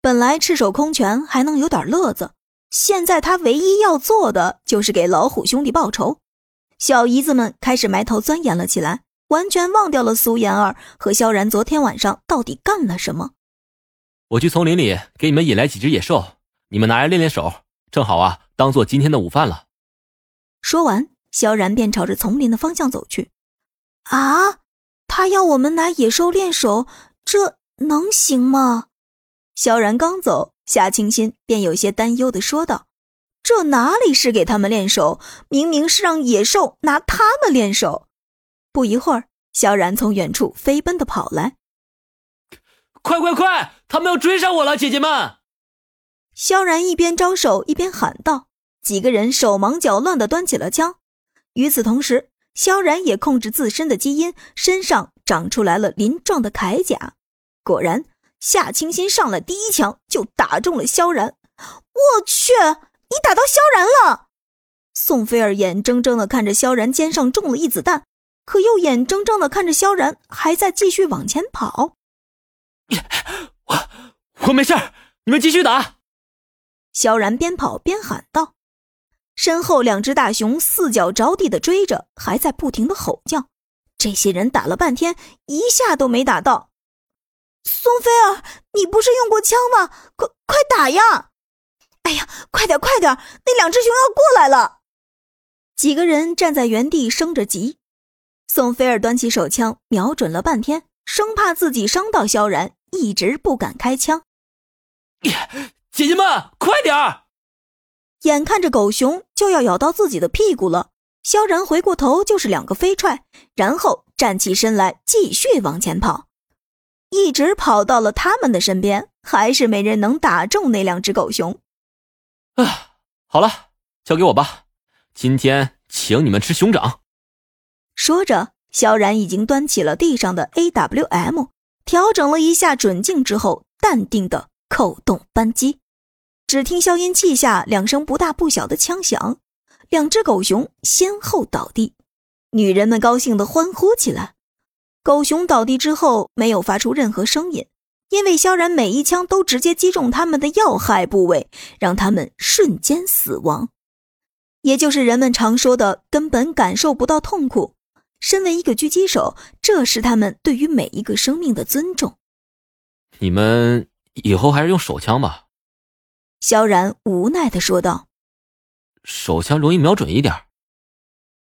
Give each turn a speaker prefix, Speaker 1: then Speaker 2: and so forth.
Speaker 1: 本来赤手空拳还能有点乐子，现在他唯一要做的就是给老虎兄弟报仇。小姨子们开始埋头钻研了起来，完全忘掉了苏妍儿和萧然昨天晚上到底干了什么。
Speaker 2: 我去丛林里给你们引来几只野兽，你们拿来练练手，正好啊，当做今天的午饭了。
Speaker 1: 说完，萧然便朝着丛林的方向走去。啊，他要我们拿野兽练手，这能行吗？萧然刚走，夏清新便有些担忧的说道。这哪里是给他们练手，明明是让野兽拿他们练手。不一会儿，萧然从远处飞奔的跑来，
Speaker 2: 快快快，他们要追上我了，姐姐们！
Speaker 1: 萧然一边招手一边喊道，几个人手忙脚乱的端起了枪。与此同时，萧然也控制自身的基因，身上长出来了鳞状的铠甲。果然，夏清新上来第一枪就打中了萧然。我去！你打到萧然了，宋菲儿眼睁睁的看着萧然肩上中了一子弹，可又眼睁睁的看着萧然还在继续往前跑。
Speaker 2: 我我没事你们继续打。
Speaker 1: 萧然边跑边喊道，身后两只大熊四脚着地的追着，还在不停的吼叫。这些人打了半天，一下都没打到。宋菲儿，你不是用过枪吗？快快打呀！哎呀，快点快点！那两只熊要过来了。几个人站在原地生着急。宋菲儿端起手枪，瞄准了半天，生怕自己伤到萧然，一直不敢开枪。
Speaker 2: 姐姐们，快点儿！
Speaker 1: 眼看着狗熊就要咬到自己的屁股了，萧然回过头就是两个飞踹，然后站起身来继续往前跑，一直跑到了他们的身边，还是没人能打中那两只狗熊。
Speaker 2: 啊，好了，交给我吧。今天请你们吃熊掌。
Speaker 1: 说着，萧然已经端起了地上的 AWM，调整了一下准镜之后，淡定的扣动扳机。只听消音器下两声不大不小的枪响，两只狗熊先后倒地。女人们高兴的欢呼起来。狗熊倒地之后，没有发出任何声音。因为萧然每一枪都直接击中他们的要害部位，让他们瞬间死亡，也就是人们常说的根本感受不到痛苦。身为一个狙击手，这是他们对于每一个生命的尊重。
Speaker 2: 你们以后还是用手枪吧。”
Speaker 1: 萧然无奈的说道，“
Speaker 2: 手枪容易瞄准一点。”